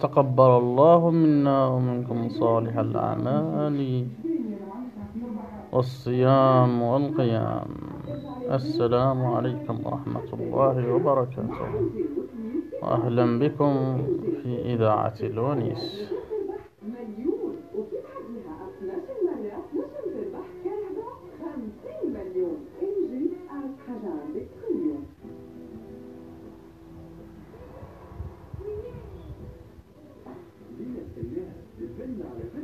تقبل الله منا ومنكم صالح الأعمال. والصيام والقيام. السلام عليكم ورحمة الله وبركاته. وأهلا بكم في إذاعة الونيس. Bengali.